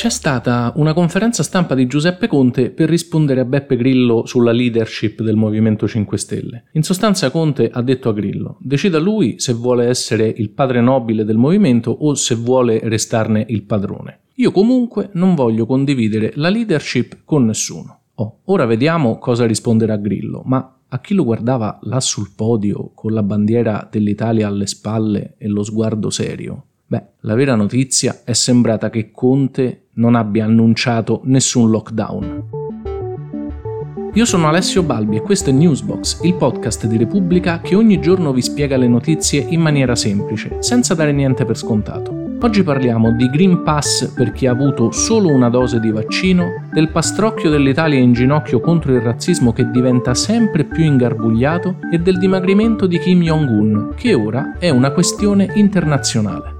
C'è stata una conferenza stampa di Giuseppe Conte per rispondere a Beppe Grillo sulla leadership del Movimento 5 Stelle. In sostanza Conte ha detto a Grillo, decida lui se vuole essere il padre nobile del movimento o se vuole restarne il padrone. Io comunque non voglio condividere la leadership con nessuno. Oh, ora vediamo cosa risponderà Grillo, ma a chi lo guardava là sul podio con la bandiera dell'Italia alle spalle e lo sguardo serio? Beh, la vera notizia è sembrata che Conte non abbia annunciato nessun lockdown. Io sono Alessio Balbi e questo è Newsbox, il podcast di Repubblica che ogni giorno vi spiega le notizie in maniera semplice, senza dare niente per scontato. Oggi parliamo di Green Pass per chi ha avuto solo una dose di vaccino, del pastrocchio dell'Italia in ginocchio contro il razzismo che diventa sempre più ingarbugliato e del dimagrimento di Kim Jong-un, che ora è una questione internazionale.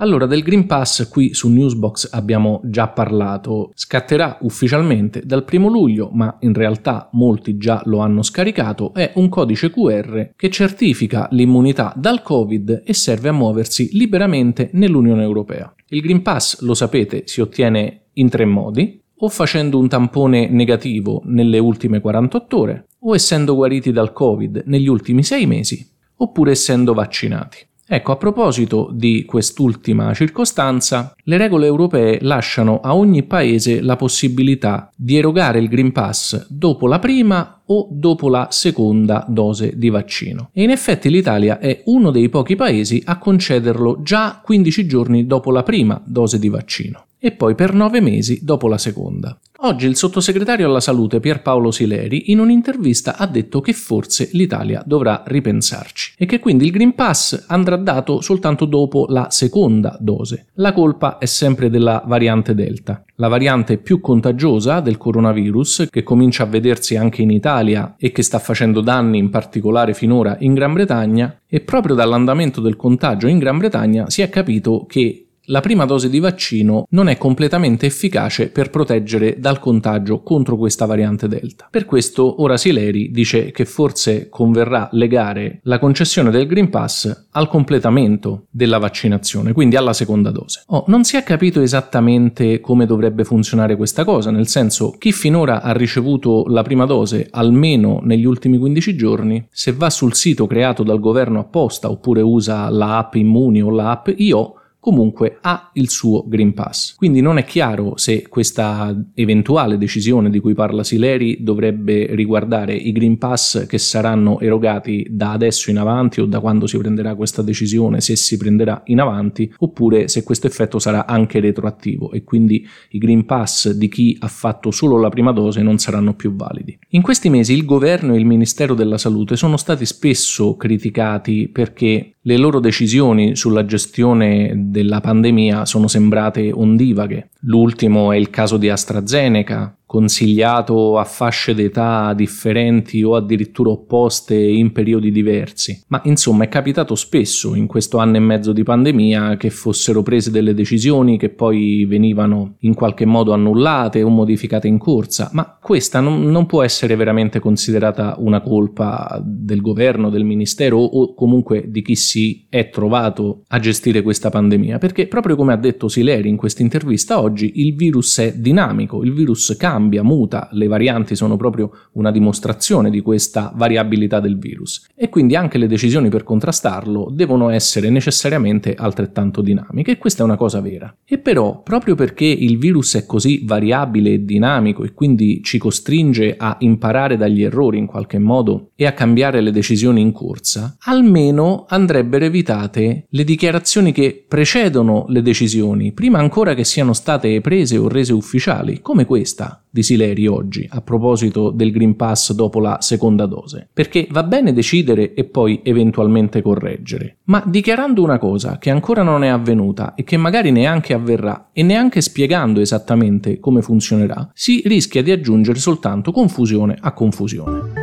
Allora, del Green Pass qui su Newsbox abbiamo già parlato. Scatterà ufficialmente dal primo luglio, ma in realtà molti già lo hanno scaricato. È un codice QR che certifica l'immunità dal Covid e serve a muoversi liberamente nell'Unione Europea. Il Green Pass, lo sapete, si ottiene in tre modi o facendo un tampone negativo nelle ultime 48 ore, o essendo guariti dal Covid negli ultimi 6 mesi, oppure essendo vaccinati. Ecco, a proposito di quest'ultima circostanza, le regole europee lasciano a ogni paese la possibilità di erogare il Green Pass dopo la prima o dopo la seconda dose di vaccino. E in effetti l'Italia è uno dei pochi paesi a concederlo già 15 giorni dopo la prima dose di vaccino e poi per 9 mesi dopo la seconda. Oggi il sottosegretario alla salute Pierpaolo Sileri in un'intervista ha detto che forse l'Italia dovrà ripensarci e che quindi il Green Pass andrà dato soltanto dopo la seconda dose. La colpa è sempre della variante Delta, la variante più contagiosa del coronavirus che comincia a vedersi anche in Italia e che sta facendo danni in particolare finora in Gran Bretagna e proprio dall'andamento del contagio in Gran Bretagna si è capito che la prima dose di vaccino non è completamente efficace per proteggere dal contagio contro questa variante Delta. Per questo ora Sileri dice che forse converrà legare la concessione del Green Pass al completamento della vaccinazione, quindi alla seconda dose. Oh, non si è capito esattamente come dovrebbe funzionare questa cosa, nel senso chi finora ha ricevuto la prima dose almeno negli ultimi 15 giorni, se va sul sito creato dal governo apposta oppure usa la app Immuni o la app IO, comunque ha il suo Green Pass. Quindi non è chiaro se questa eventuale decisione di cui parla Sileri dovrebbe riguardare i Green Pass che saranno erogati da adesso in avanti o da quando si prenderà questa decisione, se si prenderà in avanti, oppure se questo effetto sarà anche retroattivo e quindi i Green Pass di chi ha fatto solo la prima dose non saranno più validi. In questi mesi il governo e il Ministero della Salute sono stati spesso criticati perché le loro decisioni sulla gestione della pandemia sono sembrate ondivaghe. L'ultimo è il caso di AstraZeneca, consigliato a fasce d'età differenti o addirittura opposte in periodi diversi. Ma insomma è capitato spesso in questo anno e mezzo di pandemia che fossero prese delle decisioni che poi venivano in qualche modo annullate o modificate in corsa, ma questa non, non può essere veramente considerata una colpa del governo, del ministero o comunque di chi si è trovato a gestire questa pandemia, perché proprio come ha detto Sileri in questa intervista oggi il virus è dinamico, il virus cambia cambia, muta, le varianti sono proprio una dimostrazione di questa variabilità del virus e quindi anche le decisioni per contrastarlo devono essere necessariamente altrettanto dinamiche e questa è una cosa vera. E però proprio perché il virus è così variabile e dinamico e quindi ci costringe a imparare dagli errori in qualche modo e a cambiare le decisioni in corsa, almeno andrebbero evitate le dichiarazioni che precedono le decisioni, prima ancora che siano state prese o rese ufficiali, come questa di Sileri oggi a proposito del Green Pass dopo la seconda dose, perché va bene decidere e poi eventualmente correggere, ma dichiarando una cosa che ancora non è avvenuta e che magari neanche avverrà e neanche spiegando esattamente come funzionerà, si rischia di aggiungere soltanto confusione a confusione.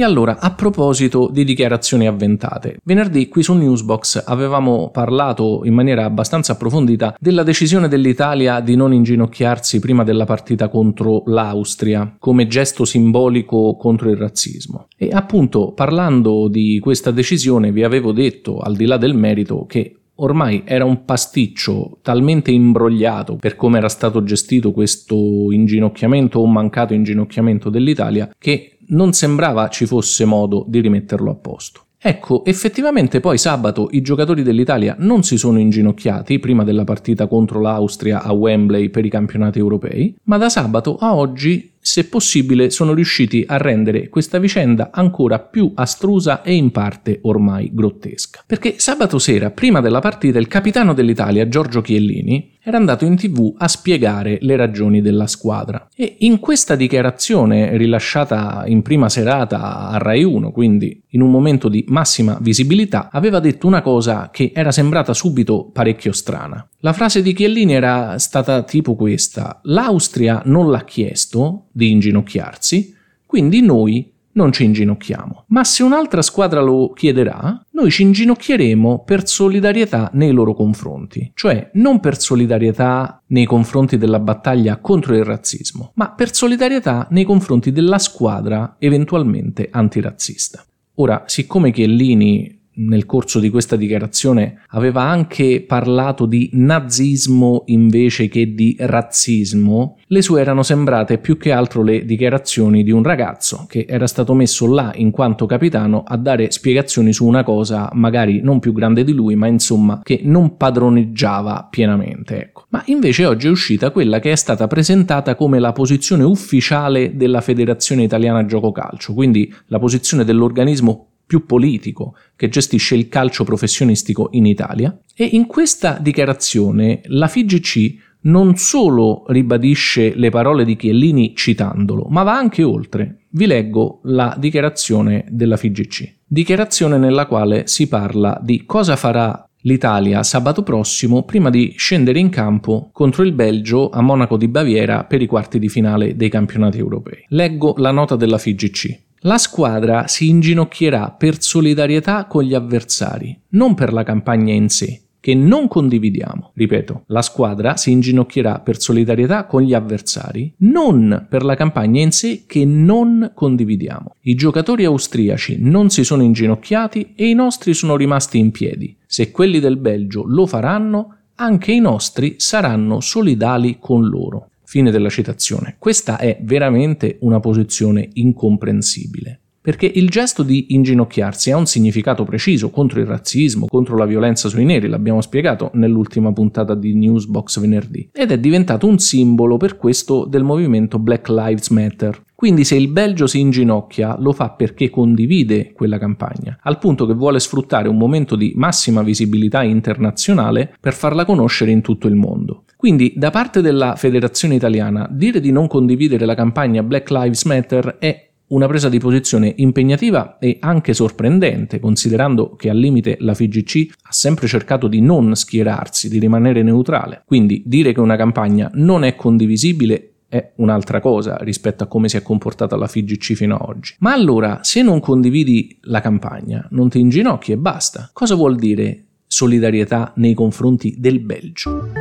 E allora, a proposito di dichiarazioni avventate, venerdì qui su Newsbox avevamo parlato in maniera abbastanza approfondita della decisione dell'Italia di non inginocchiarsi prima della partita contro l'Austria come gesto simbolico contro il razzismo. E appunto parlando di questa decisione vi avevo detto, al di là del merito, che ormai era un pasticcio talmente imbrogliato per come era stato gestito questo inginocchiamento o mancato inginocchiamento dell'Italia che non sembrava ci fosse modo di rimetterlo a posto. Ecco, effettivamente poi sabato i giocatori dell'Italia non si sono inginocchiati prima della partita contro l'Austria a Wembley per i campionati europei, ma da sabato a oggi se possibile sono riusciti a rendere questa vicenda ancora più astrusa e in parte ormai grottesca. Perché sabato sera, prima della partita, il capitano dell'Italia, Giorgio Chiellini, era andato in tv a spiegare le ragioni della squadra. E in questa dichiarazione rilasciata in prima serata a Rai 1, quindi in un momento di massima visibilità, aveva detto una cosa che era sembrata subito parecchio strana. La frase di Chiellini era stata tipo questa: L'Austria non l'ha chiesto di inginocchiarsi, quindi noi non ci inginocchiamo. Ma se un'altra squadra lo chiederà, noi ci inginocchieremo per solidarietà nei loro confronti, cioè non per solidarietà nei confronti della battaglia contro il razzismo, ma per solidarietà nei confronti della squadra eventualmente antirazzista. Ora, siccome Chiellini nel corso di questa dichiarazione aveva anche parlato di nazismo invece che di razzismo, le sue erano sembrate più che altro le dichiarazioni di un ragazzo che era stato messo là in quanto capitano a dare spiegazioni su una cosa magari non più grande di lui, ma insomma che non padroneggiava pienamente. Ecco. Ma invece oggi è uscita quella che è stata presentata come la posizione ufficiale della Federazione Italiana Gioco Calcio, quindi la posizione dell'organismo più politico che gestisce il calcio professionistico in Italia e in questa dichiarazione la FIGC non solo ribadisce le parole di Chiellini citandolo, ma va anche oltre. Vi leggo la dichiarazione della FIGC. Dichiarazione nella quale si parla di cosa farà l'Italia sabato prossimo prima di scendere in campo contro il Belgio a Monaco di Baviera per i quarti di finale dei campionati europei. Leggo la nota della FIGC. La squadra si inginocchierà per solidarietà con gli avversari, non per la campagna in sé, che non condividiamo. Ripeto, la squadra si inginocchierà per solidarietà con gli avversari, non per la campagna in sé che non condividiamo. I giocatori austriaci non si sono inginocchiati e i nostri sono rimasti in piedi. Se quelli del Belgio lo faranno, anche i nostri saranno solidali con loro. Fine della citazione. Questa è veramente una posizione incomprensibile. Perché il gesto di inginocchiarsi ha un significato preciso contro il razzismo, contro la violenza sui neri, l'abbiamo spiegato nell'ultima puntata di Newsbox venerdì, ed è diventato un simbolo per questo del movimento Black Lives Matter. Quindi se il Belgio si inginocchia lo fa perché condivide quella campagna, al punto che vuole sfruttare un momento di massima visibilità internazionale per farla conoscere in tutto il mondo. Quindi da parte della Federazione Italiana dire di non condividere la campagna Black Lives Matter è una presa di posizione impegnativa e anche sorprendente, considerando che al limite la FIGC ha sempre cercato di non schierarsi, di rimanere neutrale. Quindi dire che una campagna non è condivisibile è un'altra cosa rispetto a come si è comportata la FIGC fino ad oggi. Ma allora, se non condividi la campagna, non ti inginocchi e basta. Cosa vuol dire solidarietà nei confronti del Belgio?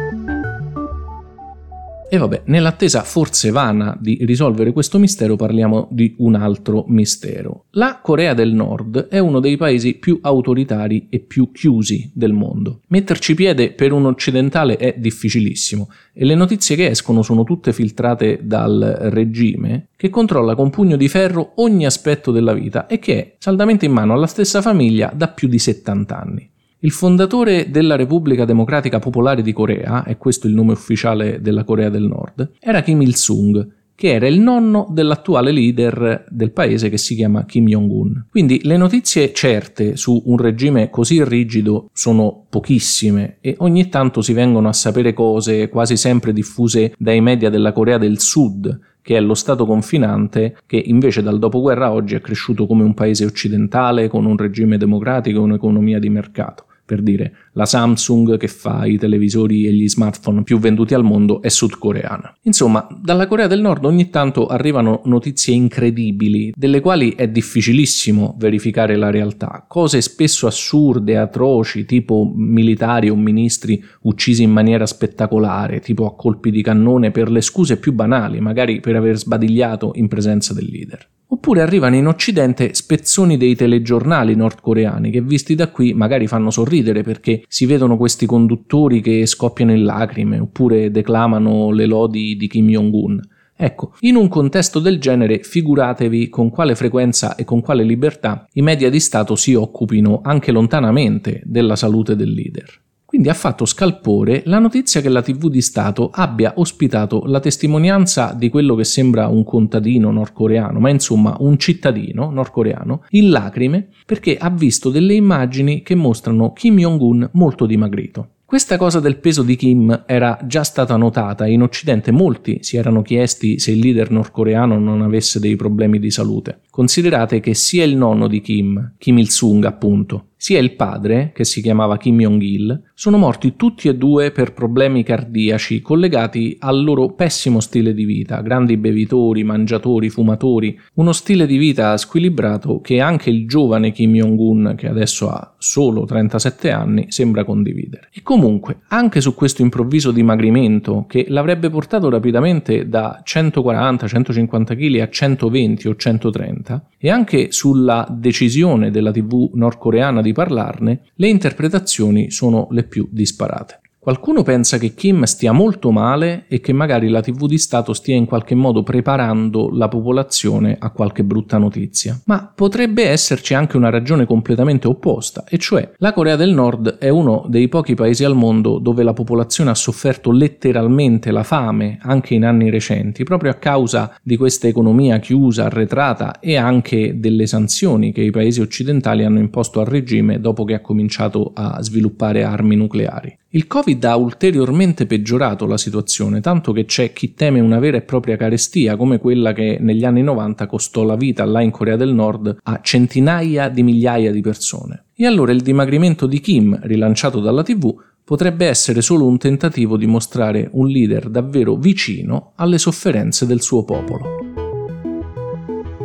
E vabbè, nell'attesa forse vana di risolvere questo mistero parliamo di un altro mistero. La Corea del Nord è uno dei paesi più autoritari e più chiusi del mondo. Metterci piede per un occidentale è difficilissimo e le notizie che escono sono tutte filtrate dal regime che controlla con pugno di ferro ogni aspetto della vita e che è saldamente in mano alla stessa famiglia da più di 70 anni. Il fondatore della Repubblica Democratica Popolare di Corea, e questo il nome ufficiale della Corea del Nord, era Kim Il-sung, che era il nonno dell'attuale leader del paese che si chiama Kim Jong-un. Quindi le notizie certe su un regime così rigido sono pochissime e ogni tanto si vengono a sapere cose quasi sempre diffuse dai media della Corea del Sud, che è lo Stato confinante che invece dal dopoguerra oggi è cresciuto come un paese occidentale con un regime democratico e un'economia di mercato per dire la Samsung che fa i televisori e gli smartphone più venduti al mondo è sudcoreana. Insomma, dalla Corea del Nord ogni tanto arrivano notizie incredibili, delle quali è difficilissimo verificare la realtà, cose spesso assurde, atroci, tipo militari o ministri uccisi in maniera spettacolare, tipo a colpi di cannone per le scuse più banali, magari per aver sbadigliato in presenza del leader. Oppure arrivano in Occidente spezzoni dei telegiornali nordcoreani che visti da qui magari fanno sorridere perché si vedono questi conduttori che scoppiano in lacrime oppure declamano le lodi di Kim Jong-un. Ecco, in un contesto del genere figuratevi con quale frequenza e con quale libertà i media di Stato si occupino anche lontanamente della salute del leader. Quindi ha fatto scalpore la notizia che la TV di Stato abbia ospitato la testimonianza di quello che sembra un contadino nordcoreano, ma insomma un cittadino nordcoreano, in lacrime perché ha visto delle immagini che mostrano Kim Jong-un molto dimagrito. Questa cosa del peso di Kim era già stata notata e in Occidente molti si erano chiesti se il leader nordcoreano non avesse dei problemi di salute. Considerate che sia il nonno di Kim, Kim Il-sung appunto, sia il padre, che si chiamava Kim Jong-il, sono morti tutti e due per problemi cardiaci collegati al loro pessimo stile di vita, grandi bevitori, mangiatori, fumatori, uno stile di vita squilibrato che anche il giovane Kim Jong-un, che adesso ha solo 37 anni, sembra condividere. E comunque, anche su questo improvviso dimagrimento che l'avrebbe portato rapidamente da 140-150 kg a 120 o 130, e anche sulla decisione della TV nordcoreana di di parlarne, le interpretazioni sono le più disparate. Qualcuno pensa che Kim stia molto male e che magari la TV di Stato stia in qualche modo preparando la popolazione a qualche brutta notizia. Ma potrebbe esserci anche una ragione completamente opposta, e cioè la Corea del Nord è uno dei pochi paesi al mondo dove la popolazione ha sofferto letteralmente la fame anche in anni recenti, proprio a causa di questa economia chiusa, arretrata e anche delle sanzioni che i paesi occidentali hanno imposto al regime dopo che ha cominciato a sviluppare armi nucleari. Il Covid ha ulteriormente peggiorato la situazione, tanto che c'è chi teme una vera e propria carestia, come quella che negli anni 90 costò la vita là in Corea del Nord a centinaia di migliaia di persone. E allora il dimagrimento di Kim, rilanciato dalla TV, potrebbe essere solo un tentativo di mostrare un leader davvero vicino alle sofferenze del suo popolo.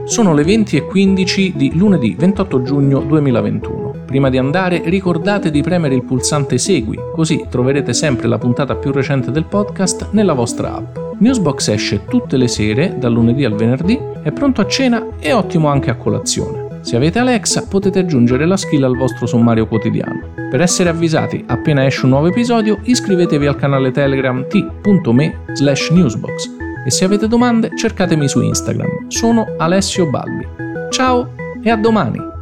Sono le 20.15 di lunedì 28 giugno 2021. Prima di andare ricordate di premere il pulsante Segui, così troverete sempre la puntata più recente del podcast nella vostra app. Newsbox esce tutte le sere, dal lunedì al venerdì, è pronto a cena e ottimo anche a colazione. Se avete Alexa potete aggiungere la skill al vostro sommario quotidiano. Per essere avvisati appena esce un nuovo episodio iscrivetevi al canale Telegram t.me slash newsbox e se avete domande cercatemi su Instagram. Sono Alessio Balbi. Ciao e a domani!